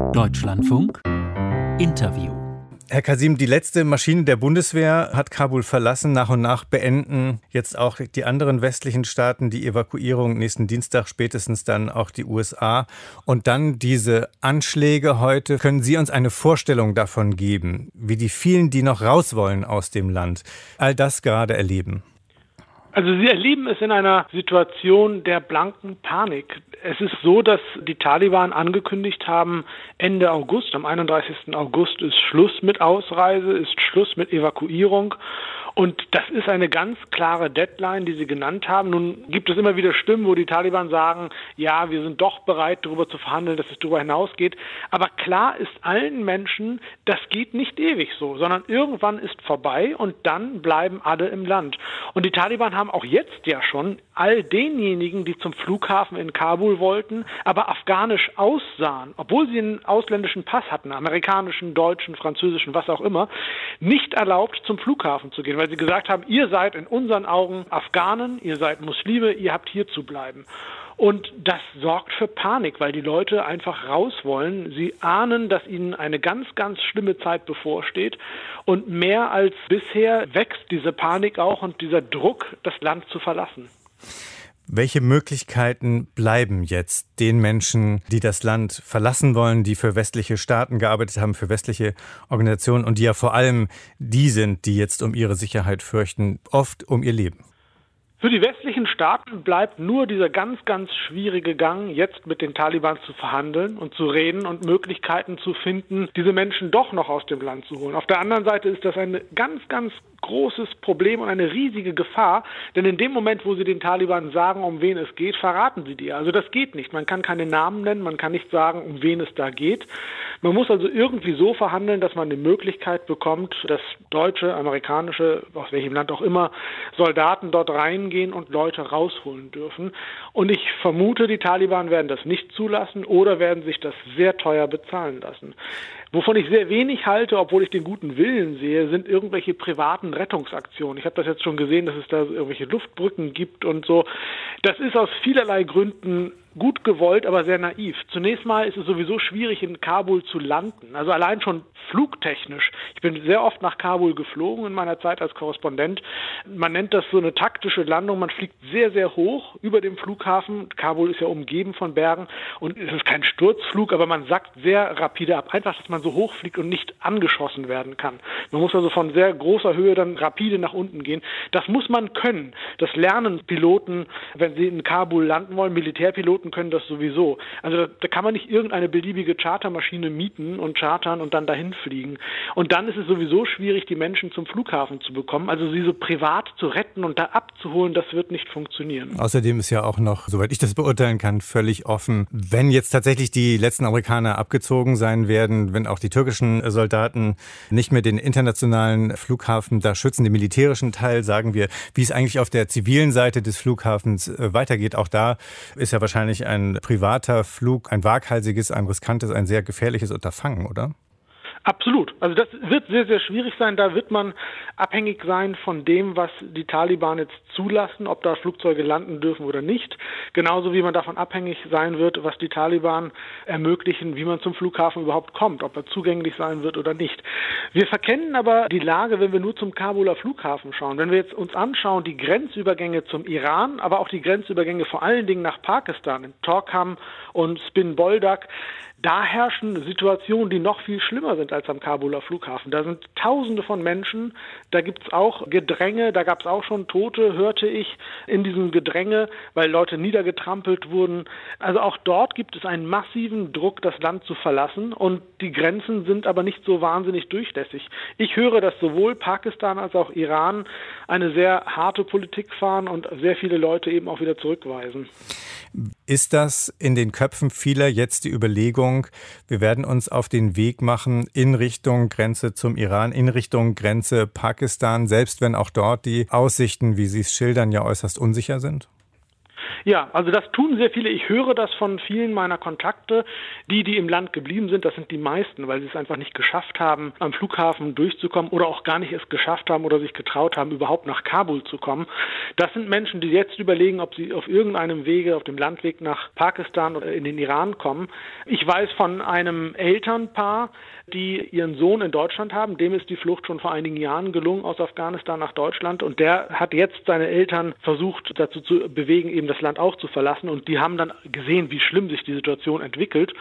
Deutschlandfunk Interview Herr Kasim, die letzte Maschine der Bundeswehr hat Kabul verlassen. Nach und nach beenden jetzt auch die anderen westlichen Staaten die Evakuierung nächsten Dienstag, spätestens dann auch die USA. Und dann diese Anschläge heute. Können Sie uns eine Vorstellung davon geben, wie die vielen, die noch raus wollen aus dem Land, all das gerade erleben? Also Sie erleben es in einer Situation der blanken Panik. Es ist so, dass die Taliban angekündigt haben, Ende August, am 31. August ist Schluss mit Ausreise, ist Schluss mit Evakuierung. Und das ist eine ganz klare Deadline, die Sie genannt haben. Nun gibt es immer wieder Stimmen, wo die Taliban sagen, ja, wir sind doch bereit, darüber zu verhandeln, dass es darüber hinausgeht. Aber klar ist allen Menschen, das geht nicht ewig so, sondern irgendwann ist vorbei und dann bleiben alle im Land. Und die Taliban haben auch jetzt ja schon all denjenigen, die zum Flughafen in Kabul wollten, aber afghanisch aussahen, obwohl sie einen ausländischen Pass hatten, amerikanischen, deutschen, französischen, was auch immer, nicht erlaubt, zum Flughafen zu gehen weil sie gesagt haben, ihr seid in unseren Augen Afghanen, ihr seid Muslime, ihr habt hier zu bleiben. Und das sorgt für Panik, weil die Leute einfach raus wollen. Sie ahnen, dass ihnen eine ganz, ganz schlimme Zeit bevorsteht. Und mehr als bisher wächst diese Panik auch und dieser Druck, das Land zu verlassen. Welche Möglichkeiten bleiben jetzt den Menschen, die das Land verlassen wollen, die für westliche Staaten gearbeitet haben, für westliche Organisationen und die ja vor allem die sind, die jetzt um ihre Sicherheit fürchten, oft um ihr Leben? Für die westlichen Staaten bleibt nur dieser ganz, ganz schwierige Gang, jetzt mit den Taliban zu verhandeln und zu reden und Möglichkeiten zu finden, diese Menschen doch noch aus dem Land zu holen. Auf der anderen Seite ist das ein ganz, ganz großes Problem und eine riesige Gefahr, denn in dem Moment, wo sie den Taliban sagen, um wen es geht, verraten sie dir. Also das geht nicht. Man kann keine Namen nennen, man kann nicht sagen, um wen es da geht. Man muss also irgendwie so verhandeln, dass man die Möglichkeit bekommt, dass deutsche, amerikanische, aus welchem Land auch immer, Soldaten dort rein reingehen und Leute rausholen dürfen. Und ich vermute, die Taliban werden das nicht zulassen oder werden sich das sehr teuer bezahlen lassen. Wovon ich sehr wenig halte, obwohl ich den guten Willen sehe, sind irgendwelche privaten Rettungsaktionen. Ich habe das jetzt schon gesehen, dass es da irgendwelche Luftbrücken gibt und so. Das ist aus vielerlei Gründen gut gewollt, aber sehr naiv. Zunächst mal ist es sowieso schwierig, in Kabul zu landen. Also allein schon flugtechnisch. Ich bin sehr oft nach Kabul geflogen in meiner Zeit als Korrespondent. Man nennt das so eine taktische Landung. Man fliegt sehr, sehr hoch über dem Flughafen. Kabul ist ja umgeben von Bergen und es ist kein Sturzflug, aber man sackt sehr rapide ab. Einfach, dass man so hoch fliegt und nicht angeschossen werden kann. Man muss also von sehr großer Höhe dann rapide nach unten gehen. Das muss man können. Das lernen Piloten, wenn sie in Kabul landen wollen. Militärpiloten Piloten können das sowieso. Also da, da kann man nicht irgendeine beliebige Chartermaschine mieten und chartern und dann dahin fliegen. Und dann ist es sowieso schwierig, die Menschen zum Flughafen zu bekommen. Also sie so privat zu retten und da abzuholen, das wird nicht funktionieren. Außerdem ist ja auch noch, soweit ich das beurteilen kann, völlig offen, wenn jetzt tatsächlich die letzten Amerikaner abgezogen sein werden, wenn auch die türkischen Soldaten nicht mehr den internationalen Flughafen da schützen, den militärischen Teil, sagen wir, wie es eigentlich auf der zivilen Seite des Flughafens äh, weitergeht. Auch da ist ja wahrscheinlich wahrscheinlich ein privater Flug, ein waghalsiges, ein riskantes, ein sehr gefährliches Unterfangen, oder? Absolut. Also das wird sehr, sehr schwierig sein. Da wird man abhängig sein von dem, was die Taliban jetzt zulassen, ob da Flugzeuge landen dürfen oder nicht. Genauso wie man davon abhängig sein wird, was die Taliban ermöglichen, wie man zum Flughafen überhaupt kommt, ob er zugänglich sein wird oder nicht. Wir verkennen aber die Lage, wenn wir nur zum Kabuler Flughafen schauen. Wenn wir jetzt uns anschauen, die Grenzübergänge zum Iran, aber auch die Grenzübergänge vor allen Dingen nach Pakistan, in Torkham und Spin Boldak, da herrschen Situationen, die noch viel schlimmer sind als am Kabuler Flughafen. Da sind Tausende von Menschen, da gibt's auch Gedränge, da gab's auch schon Tote, hörte ich, in diesem Gedränge, weil Leute niedergetrampelt wurden. Also auch dort gibt es einen massiven Druck, das Land zu verlassen und die Grenzen sind aber nicht so wahnsinnig durchlässig. Ich höre, dass sowohl Pakistan als auch Iran eine sehr harte Politik fahren und sehr viele Leute eben auch wieder zurückweisen. Ist das in den Köpfen vieler jetzt die Überlegung, wir werden uns auf den Weg machen in Richtung Grenze zum Iran, in Richtung Grenze Pakistan, selbst wenn auch dort die Aussichten, wie Sie es schildern, ja äußerst unsicher sind? Ja, also das tun sehr viele. Ich höre das von vielen meiner Kontakte, die, die im Land geblieben sind. Das sind die meisten, weil sie es einfach nicht geschafft haben, am Flughafen durchzukommen oder auch gar nicht es geschafft haben oder sich getraut haben, überhaupt nach Kabul zu kommen. Das sind Menschen, die jetzt überlegen, ob sie auf irgendeinem Wege, auf dem Landweg nach Pakistan oder in den Iran kommen. Ich weiß von einem Elternpaar, die ihren Sohn in Deutschland haben. Dem ist die Flucht schon vor einigen Jahren gelungen aus Afghanistan nach Deutschland und der hat jetzt seine Eltern versucht dazu zu bewegen, eben das Land auch zu verlassen und die haben dann gesehen, wie schlimm sich die Situation entwickelt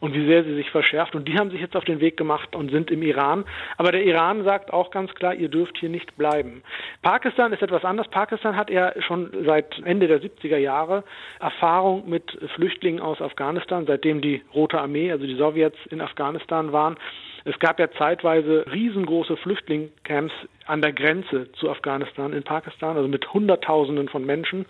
und wie sehr sie sich verschärft. Und die haben sich jetzt auf den Weg gemacht und sind im Iran. Aber der Iran sagt auch ganz klar, ihr dürft hier nicht bleiben. Pakistan ist etwas anders. Pakistan hat ja schon seit Ende der 70er Jahre Erfahrung mit Flüchtlingen aus Afghanistan, seitdem die Rote Armee, also die Sowjets in Afghanistan waren. Es gab ja zeitweise riesengroße Flüchtlingscamps an der Grenze zu Afghanistan in Pakistan, also mit Hunderttausenden von Menschen.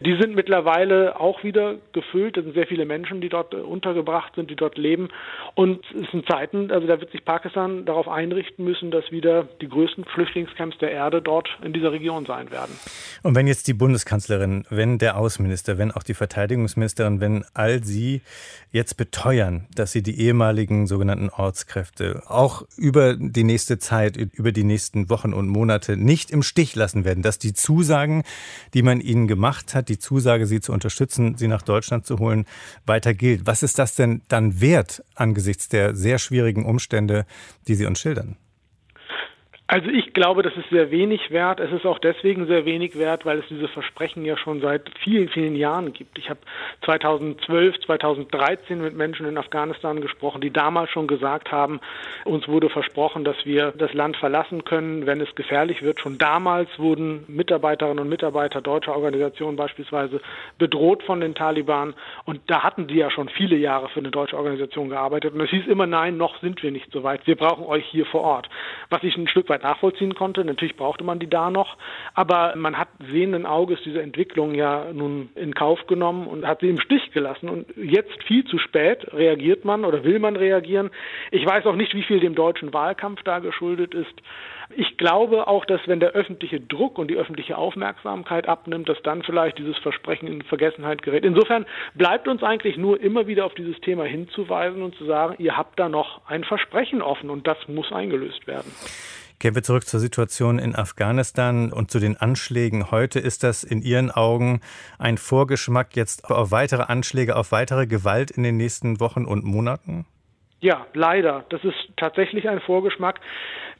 Die sind mittlerweile auch wieder gefüllt. Es sind sehr viele Menschen, die dort untergebracht sind, die dort leben. Und es sind Zeiten, also da wird sich Pakistan darauf einrichten müssen, dass wieder die größten Flüchtlingscamps der Erde dort in dieser Region sein werden. Und wenn jetzt die Bundeskanzlerin, wenn der Außenminister, wenn auch die Verteidigungsministerin, wenn all sie jetzt beteuern, dass sie die ehemaligen sogenannten Ortskräfte auch über die nächste Zeit, über die nächsten Wochen und Monate nicht im Stich lassen werden, dass die Zusagen, die man ihnen gemacht hat, die Zusage, sie zu unterstützen, sie nach Deutschland zu holen, weiter gilt. Was ist das denn dann wert angesichts der sehr schwierigen Umstände, die Sie uns schildern? Also ich glaube, das ist sehr wenig wert. Es ist auch deswegen sehr wenig wert, weil es diese Versprechen ja schon seit vielen, vielen Jahren gibt. Ich habe 2012, 2013 mit Menschen in Afghanistan gesprochen, die damals schon gesagt haben, uns wurde versprochen, dass wir das Land verlassen können, wenn es gefährlich wird. Schon damals wurden Mitarbeiterinnen und Mitarbeiter deutscher Organisationen beispielsweise bedroht von den Taliban. Und da hatten die ja schon viele Jahre für eine deutsche Organisation gearbeitet. Und es hieß immer, nein, noch sind wir nicht so weit. Wir brauchen euch hier vor Ort. Was ich ein Stück weit nachvollziehen konnte. Natürlich brauchte man die da noch, aber man hat sehenden Auges diese Entwicklung ja nun in Kauf genommen und hat sie im Stich gelassen. Und jetzt viel zu spät reagiert man oder will man reagieren. Ich weiß auch nicht, wie viel dem deutschen Wahlkampf da geschuldet ist. Ich glaube auch, dass wenn der öffentliche Druck und die öffentliche Aufmerksamkeit abnimmt, dass dann vielleicht dieses Versprechen in Vergessenheit gerät. Insofern bleibt uns eigentlich nur immer wieder auf dieses Thema hinzuweisen und zu sagen, ihr habt da noch ein Versprechen offen und das muss eingelöst werden. Gehen wir zurück zur Situation in Afghanistan und zu den Anschlägen heute. Ist das in Ihren Augen ein Vorgeschmack jetzt auf weitere Anschläge, auf weitere Gewalt in den nächsten Wochen und Monaten? Ja, leider. Das ist tatsächlich ein Vorgeschmack.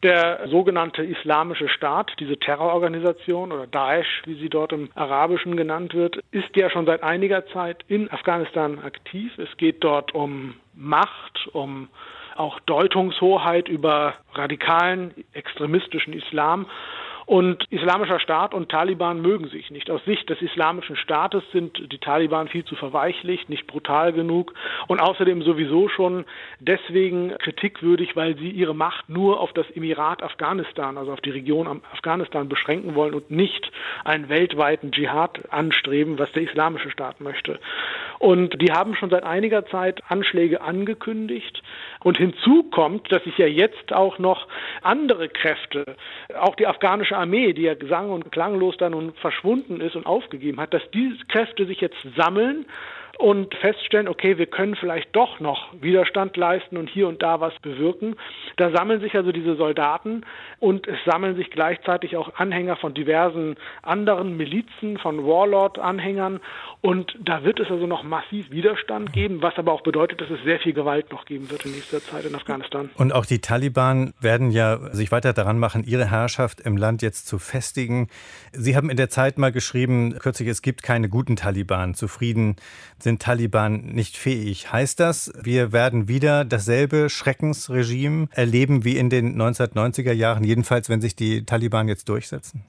Der sogenannte Islamische Staat, diese Terrororganisation oder Daesh, wie sie dort im Arabischen genannt wird, ist ja schon seit einiger Zeit in Afghanistan aktiv. Es geht dort um Macht, um auch Deutungshoheit über radikalen extremistischen Islam. Und Islamischer Staat und Taliban mögen sich nicht. Aus Sicht des Islamischen Staates sind die Taliban viel zu verweichlicht, nicht brutal genug und außerdem sowieso schon deswegen kritikwürdig, weil sie ihre Macht nur auf das Emirat Afghanistan, also auf die Region Afghanistan beschränken wollen und nicht einen weltweiten Dschihad anstreben, was der Islamische Staat möchte. Und die haben schon seit einiger Zeit Anschläge angekündigt. Und hinzu kommt, dass sich ja jetzt auch noch andere Kräfte, auch die afghanische Armee, die ja gesang- und klanglos dann nun verschwunden ist und aufgegeben hat, dass diese Kräfte sich jetzt sammeln und feststellen, okay, wir können vielleicht doch noch Widerstand leisten und hier und da was bewirken. Da sammeln sich also diese Soldaten und es sammeln sich gleichzeitig auch Anhänger von diversen anderen Milizen, von Warlord-Anhängern und da wird es also noch massiv Widerstand geben, was aber auch bedeutet, dass es sehr viel Gewalt noch geben wird in nächster Zeit in Afghanistan. Und auch die Taliban werden ja sich weiter daran machen, ihre Herrschaft im Land jetzt zu festigen. Sie haben in der Zeit mal geschrieben, kürzlich, es gibt keine guten Taliban. Zufrieden sind Taliban nicht fähig. Heißt das, wir werden wieder dasselbe Schreckensregime erleben wie in den 1990er Jahren, jedenfalls wenn sich die Taliban jetzt durchsetzen?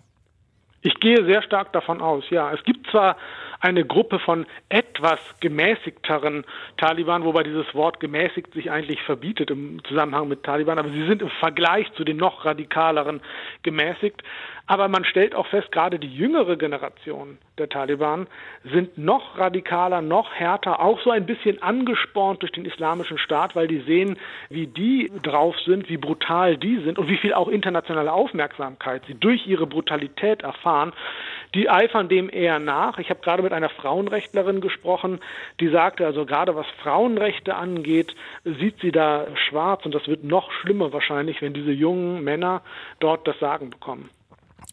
Ich gehe sehr stark davon aus, ja. Es gibt zwar eine Gruppe von etwas gemäßigteren Taliban, wobei dieses Wort gemäßigt sich eigentlich verbietet im Zusammenhang mit Taliban, aber sie sind im Vergleich zu den noch radikaleren gemäßigt. Aber man stellt auch fest, gerade die jüngere Generation der Taliban sind noch radikaler, noch härter, auch so ein bisschen angespornt durch den islamischen Staat, weil die sehen, wie die drauf sind, wie brutal die sind und wie viel auch internationale Aufmerksamkeit sie durch ihre Brutalität erfahren. Die eifern dem eher nach. Ich habe gerade mit einer Frauenrechtlerin gesprochen, die sagte, also gerade was Frauenrechte angeht, sieht sie da schwarz und das wird noch schlimmer wahrscheinlich, wenn diese jungen Männer dort das Sagen bekommen.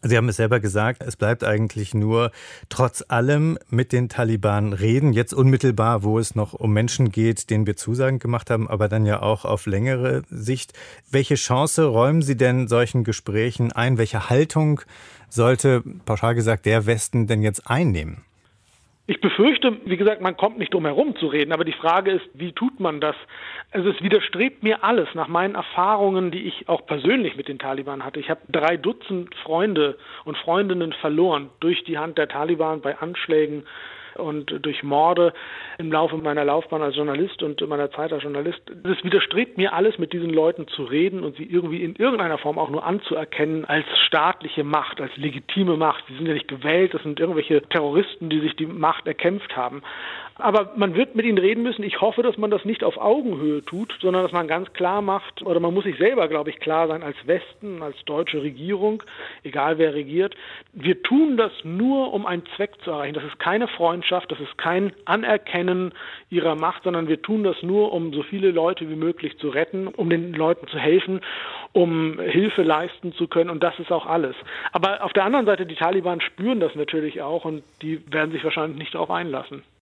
Sie haben es selber gesagt, es bleibt eigentlich nur trotz allem mit den Taliban reden, jetzt unmittelbar, wo es noch um Menschen geht, denen wir Zusagen gemacht haben, aber dann ja auch auf längere Sicht. Welche Chance räumen Sie denn solchen Gesprächen ein? Welche Haltung sollte, pauschal gesagt, der Westen denn jetzt einnehmen? Ich befürchte, wie gesagt, man kommt nicht drum herum zu reden, aber die Frage ist, wie tut man das? Also es widerstrebt mir alles nach meinen Erfahrungen, die ich auch persönlich mit den Taliban hatte. Ich habe drei Dutzend Freunde und Freundinnen verloren durch die Hand der Taliban bei Anschlägen und durch Morde im Laufe meiner Laufbahn als Journalist und meiner Zeit als Journalist. Es widerstrebt mir alles, mit diesen Leuten zu reden und sie irgendwie in irgendeiner Form auch nur anzuerkennen als staatliche Macht, als legitime Macht. Sie sind ja nicht gewählt, das sind irgendwelche Terroristen, die sich die Macht erkämpft haben. Aber man wird mit ihnen reden müssen. Ich hoffe, dass man das nicht auf Augenhöhe tut, sondern dass man ganz klar macht, oder man muss sich selber, glaube ich, klar sein als Westen, als deutsche Regierung, egal wer regiert. Wir tun das nur, um einen Zweck zu erreichen. Das ist keine Freundschaft, das ist kein Anerkennen ihrer Macht, sondern wir tun das nur, um so viele Leute wie möglich zu retten, um den Leuten zu helfen, um Hilfe leisten zu können. Und das ist auch alles. Aber auf der anderen Seite, die Taliban spüren das natürlich auch und die werden sich wahrscheinlich nicht darauf einlassen.